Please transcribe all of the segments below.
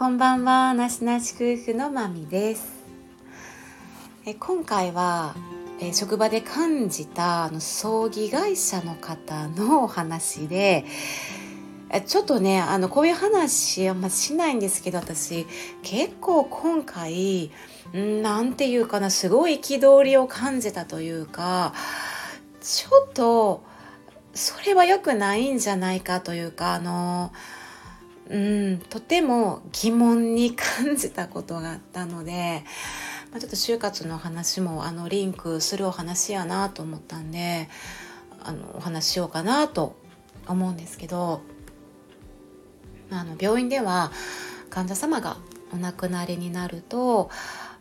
こんばんは。なしなし夫婦のまみです。え今回はえ職場で感じたあの葬儀会社の方のお話でちょっとねあのこういう話あんましないんですけど私結構今回何て言うかなすごい憤りを感じたというかちょっとそれは良くないんじゃないかというかあのうんとても疑問に感じたことがあったので、まあ、ちょっと就活の話もあのリンクするお話やなと思ったんであのお話しようかなと思うんですけどあの病院では患者様がお亡くなりになると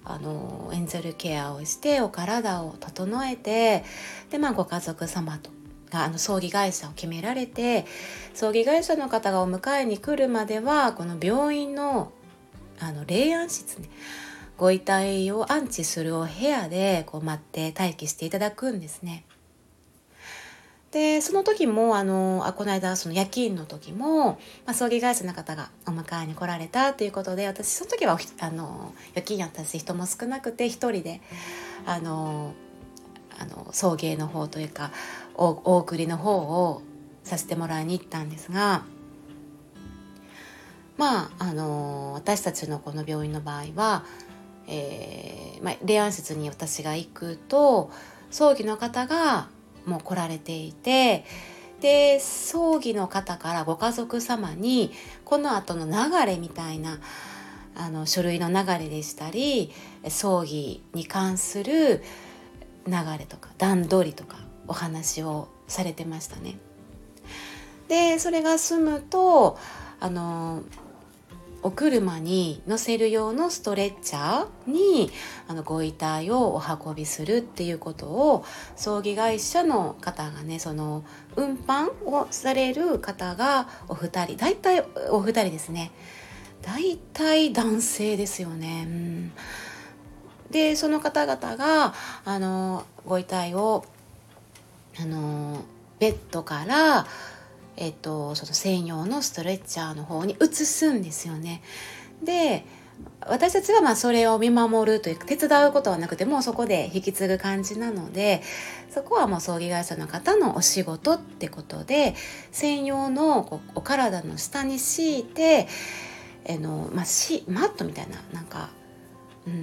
あのエンゼルケアをしてお体を整えてで、まあ、ご家族様とがあの葬儀会社を決められて葬儀会社の方がお迎えに来るまではこの病院のあの霊安室ねご遺体を安置するお部屋でこう待って待機していただくんですね。でその時もあのあこの間その夜勤の時も、まあ、葬儀会社の方がお迎えに来られたということで私その時はあの夜勤やったし人も少なくて一人であのあの送迎の方というかお送りの方をさせてもらいに行ったんですがまああの私たちのこの病院の場合は、えーまあ、霊安室に私が行くと葬儀の方がもう来られていてで葬儀の方からご家族様にこの後の流れみたいなあの書類の流れでしたり葬儀に関する流れとか段取りとかお話をされてましたね。でそれが済むとあのお車に乗せる用のストレッチャーにあのご遺体をお運びするっていうことを葬儀会社の方がねその運搬をされる方がお二人大体お二人ですね大体男性ですよね。うん、でその方々があのご遺体をあのベッドからえっと、その専用のストレッチャーの方に移すんですよね。で私たちはまあそれを見守るというか手伝うことはなくてもそこで引き継ぐ感じなのでそこはもう葬儀会社の方のお仕事ってことで専用のこうお体の下に敷いてえの、まあ、しマットみたいななんか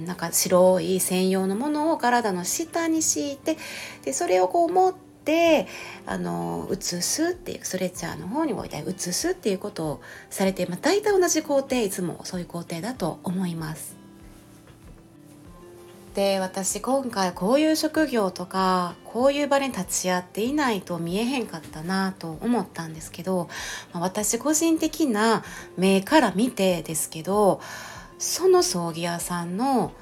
なんか白い専用のものを体の下に敷いてでそれをこう持ってあの移すっていうストレッチャーの方にご遺体を移すっていうことをされて、まあ、大体同じ工程いつもそういう工程だと思います。で私今回こういう職業とかこういう場に立ち会っていないと見えへんかったなと思ったんですけど、まあ、私個人的な目から見てですけどその葬儀屋さんの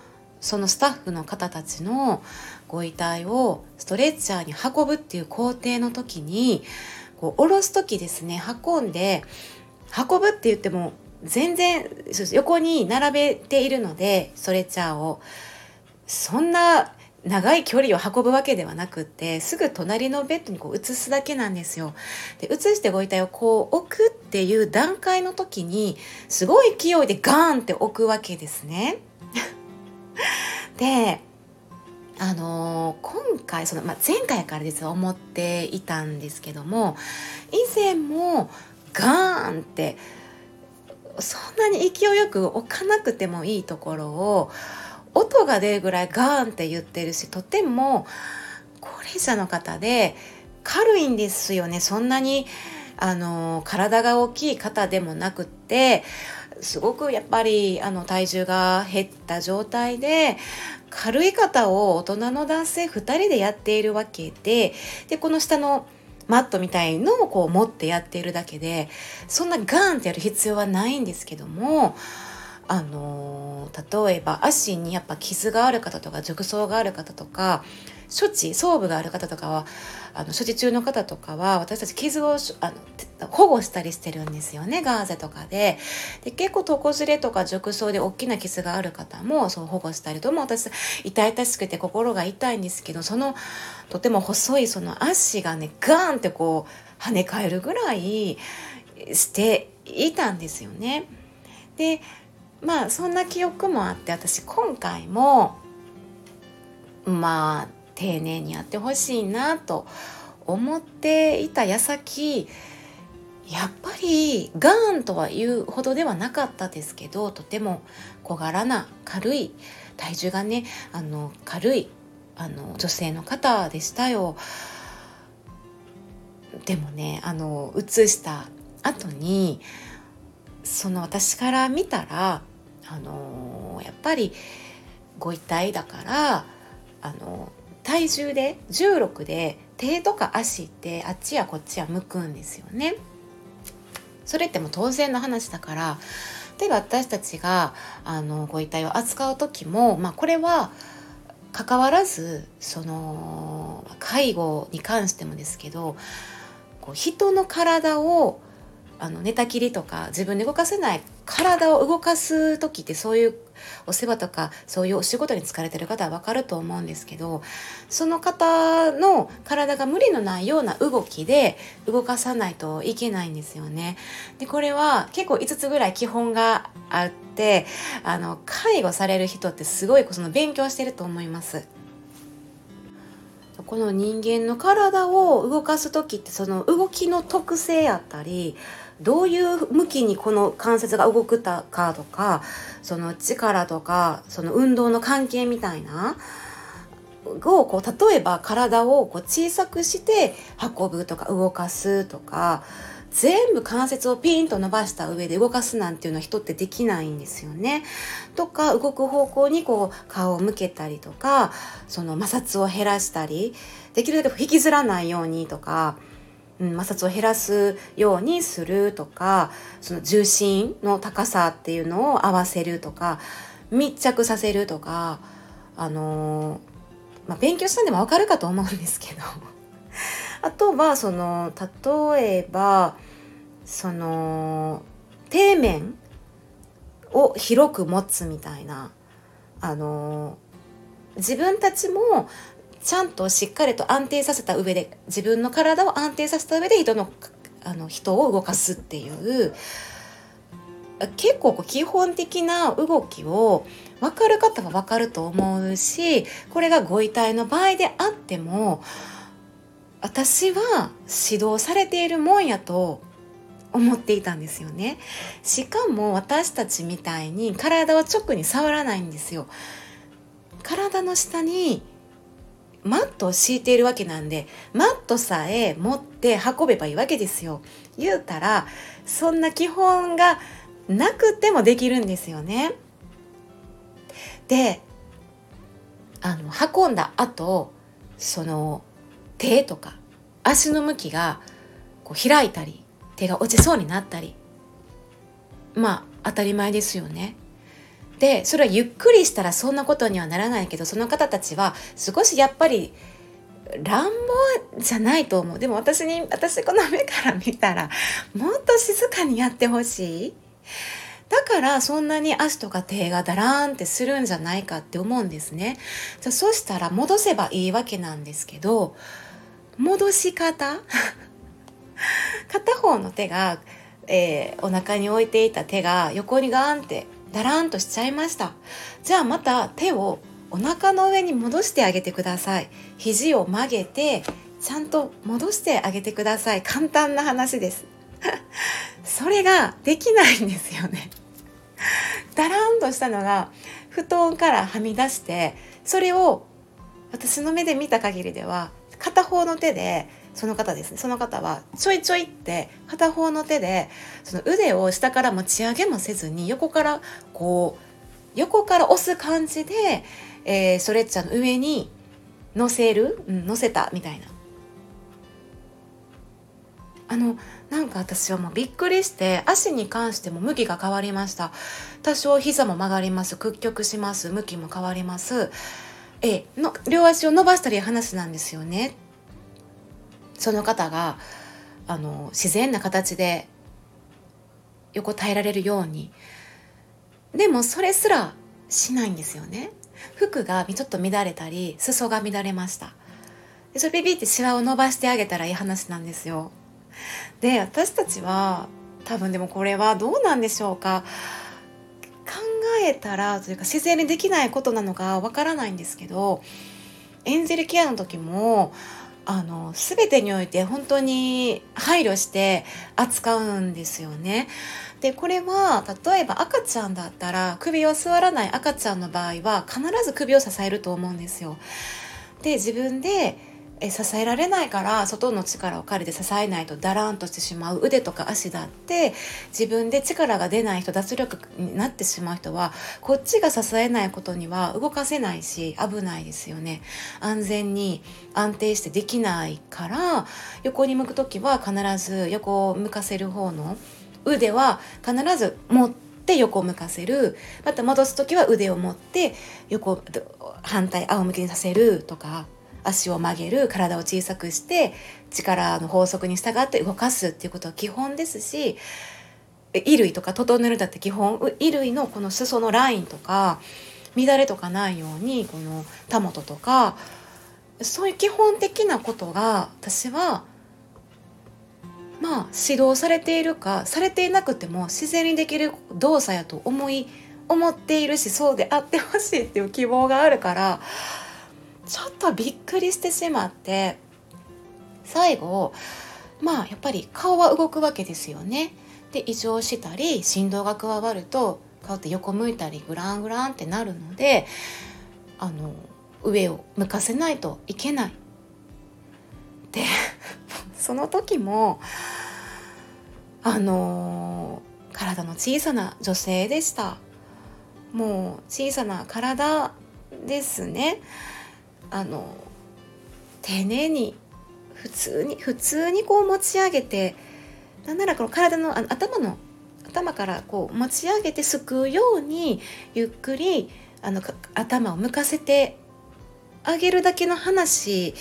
そのスタッフの方たちのご遺体をストレッチャーに運ぶっていう工程の時にこう下ろす時ですね運んで運ぶって言っても全然横に並べているのでストレッチャーを。そんな長い距離を運ぶわけではなくってすぐ隣のベッドにこう移すだけなんですよ。で移してご遺体をこう置くっていう段階の時にすごい勢いでガーンって置くわけですね。であのー、今回その、まあ、前回から実は思っていたんですけども以前もガーンってそんなに勢いよく置かなくてもいいところを音が出るぐらいガーンって言ってるしとても高齢者の方で軽いんですよね。そんなにあの体が大きい方でもなくってすごくやっぱりあの体重が減った状態で軽い方を大人の男性2人でやっているわけででこの下のマットみたいのをこう持ってやっているだけでそんなガーンってやる必要はないんですけどもあの例えば足にやっぱ傷がある方とか褥瘡がある方とか処置装部がある方とかはあの処置中の方とかは私たち傷をあの保護したりしてるんですよねガーゼとかでで結構床ずれとか褥瘡で大きな傷がある方もそう保護したりとも私痛々しくて心が痛いんですけどそのとても細いその足がねガーンってこう跳ね返るぐらいしていたんですよね。でまあそんな記憶もあって私今回もまあ丁寧にやってほしいなと思っていた矢先やっぱりガーンとは言うほどではなかったですけどとても小柄な軽い体重がねあの軽いあの女性の方でしたよ。でもねあの写した後にその私から見たらあのやっぱりご遺体だからあの体重で16で手とか足ってあっちやこっちや向くんですよね。それっても当然の話だから例えば私たちがあのご遺体を扱う時も、まあ、これは関わらずその介護に関してもですけどこう人の体をあの寝たきりとか自分で動かせない体を動かす時ってそういうお世話とかそういうお仕事に疲れてる方は分かると思うんですけどその方の体が無理のないような動きで動かさないといけないんですよね。でこれは結構5つぐらい基本があってあの介護される人ってすごいその勉強してると思います。この人間の体を動かす時ってその動きの特性やったりどういう向きにこの関節が動くかとかその力とかその運動の関係みたいなをこう例えば体をこう小さくして運ぶとか動かすとか全部関節をピンと伸ばした上で動かすなんていうのは人ってできないんですよね。とか動く方向にこう顔を向けたりとかその摩擦を減らしたりできるだけ引きずらないようにとか。摩擦を減らすようにするとかその重心の高さっていうのを合わせるとか密着させるとかあのー、まあ、勉強したんでも分かるかと思うんですけど。あとはその例えばその底面を広く持つみたいなあの自分たちもちゃんとしっかりと安定させた上で自分の体を安定させた上で人のあの人を動かすっていう結構こう基本的な動きを分かる方は分かると思うしこれがご遺体の場合であっても私は指導されているもんやと思っていたんですよね。しかも私たちみたいに体を直に触らないんですよ。体の下にマットを敷いているわけなんでマットさえ持って運べばいいわけですよ。言うたらそんな基本がなくてもできるんですよね。であの運んだ後その手とか足の向きがこう開いたり手が落ちそうになったりまあ当たり前ですよね。でそれはゆっくりしたらそんなことにはならないけどその方たちは少しやっぱり乱暴じゃないと思う。でも私に私この目から見たらもっと静かにやってほしい。だからそんなに足とか手がダラーンってするんじゃないかって思うんですね。じゃそしたら戻せばいいわけなんですけど戻し方？片方の手が、えー、お腹に置いていた手が横にガーンってダラーンとしちゃいました。じゃあまた手をお腹の上に戻してあげてください。肘を曲げてちゃんと戻してあげてください。簡単な話です。それができないんですよね。ダラーンとしたのが布団からはみ出してそれを私の目で見た限りでは片方の手でその方ですね。その方はちょいちょいって片方の手でその腕を下から持ち上げもせずに横からこう横から押す感じで、えー、ストレッチャーの上に乗せる、うん、乗せたみたいな。あのなんか私はもうびっくりして足に関しても向きが変わりました。多少膝も曲がります。屈曲します。向きも変わります。えの両足を伸ばしたり話なんですよね。その方があの自然な形で横耐えられるように。でもそれすらしないんですよね。服がちょっと乱れたり裾が乱れました。でそれビビってシワを伸ばしてあげたらいい話なんですよ。で私たちは多分でもこれはどうなんでしょうか。考えたらというか自然にできないことなのかわからないんですけどエンゼルケアの時もあの全てにおいて本当に配慮して扱うんですよね。でこれは例えば赤ちゃんだったら首を座らない赤ちゃんの場合は必ず首を支えると思うんですよ。で自分でえ支えられないから外の力を借りて支えないとだらんとしてしまう腕とか足だって自分で力が出ない人脱力になってしまう人はこっちが支えないことには動かせないし危ないですよね。安全に安定してできないから横に向く時は必ず横を向かせる方の腕は必ず持って横を向かせる。また戻す時は腕を持って横反対仰向けにさせるとか。足を曲げる体を小さくして力の法則に従って動かすっていうことは基本ですし衣類とか整えるだって基本衣類のこの裾のラインとか乱れとかないようにこのたもととかそういう基本的なことが私はまあ指導されているかされていなくても自然にできる動作やと思い思っているしそうであってほしいっていう希望があるからちょっとびっくりしてしまって最後まあやっぱり顔は動くわけですよね。で異常したり振動が加わると顔って横向いたりグラングランってなるのであの上を向かせないといけない。で その時もあの体の小さな女性でしたもう小さな体ですねあの丁寧に普通に普通にこう持ち上げてなんならこの体のあの頭の頭からこう持ち上げてすくうようにゆっくりあの頭を向かせてあげるだけの話や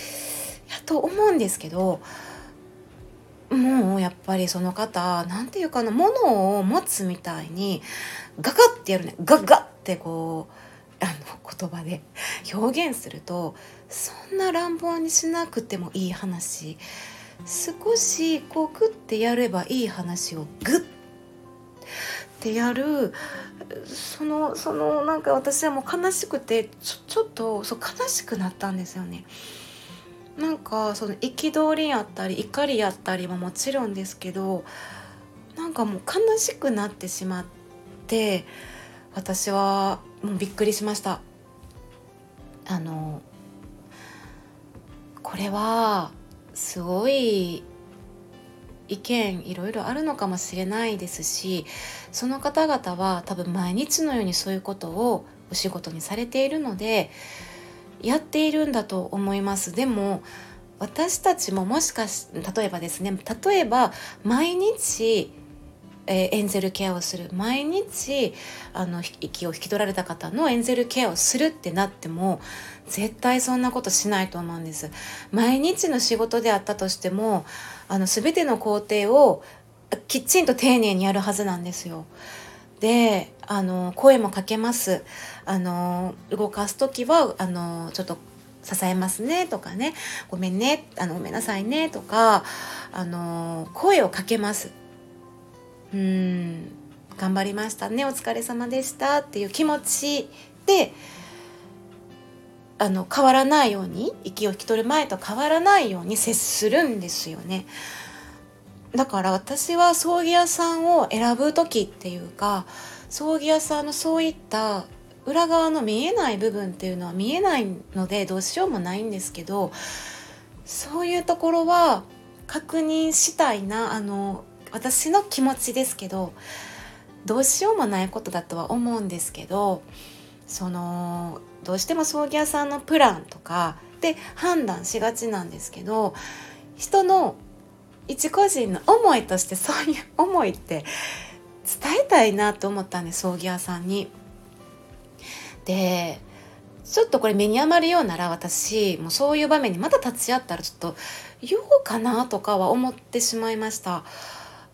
と思うんですけどもうやっぱりその方何て言うかな物を持つみたいにガガッてやるね。ガガッてこうあの言葉で表現するとそんな乱暴にしなくてもいい話。少しこうグッてやればいい話をグッ。てやる。そのそのなんか私はもう悲しくてちょちょっとそう悲しくなったんですよね。なんかその憤りやったり怒りやったりももちろんですけどなんかもう悲しくなってしまって私はもうびっくりしました。あのこれはすごい意見いろいろあるのかもしれないですしその方々は多分毎日のようにそういうことをお仕事にされているのでやっているんだと思います。でも私たちももしかし例えばですね例えば毎日えー、エンゼルケアをする。毎日あの息を引き取られた方のエンゼルケアをするってなっても絶対そんなことしないと思うんです。毎日の仕事であったとしてもあの全ての工程をきちんと丁寧にやるはずなんですよ。であの声もかけます。あの動かす時はあのちょっと支えますねとかね。ごめんねあのごめんなさいねとかあの声をかけます。うん。頑張りましたね。お疲れ様でした。っていう気持ちであの変わらないように息を引き取る前と変わらないように接するんですよね。だから私は葬儀屋さんを選ぶ時っていうか葬儀屋さんのそういった裏側の見えない部分っていうのは見えないのでどうしようもないんですけどそういうところは確認したいな。あの私の気持ちですけどどうしようもないことだとは思うんですけどそのどうしても葬儀屋さんのプランとかで判断しがちなんですけど人の一個人の思いとしてそういう思いって伝えたいなと思ったんで葬儀屋さんに。でちょっとこれ目に余るようなら私もうそういう場面にまた立ち会ったらちょっと言おうかなとかは思ってしまいました。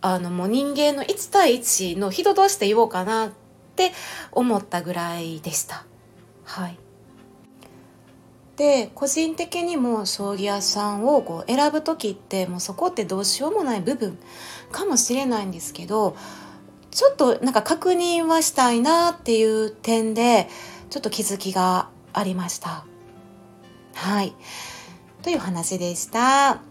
あのもう人間の1対1の人同士で言おうかなって思ったぐらいでした。はい、で個人的にも葬儀屋さんをこう選ぶ時ってもうそこってどうしようもない部分かもしれないんですけどちょっとなんか確認はしたいなっていう点でちょっと気づきがありました。はい。という話でした。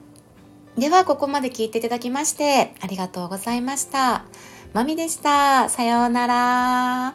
では、ここまで聞いていただきまして、ありがとうございました。まみでした。さようなら。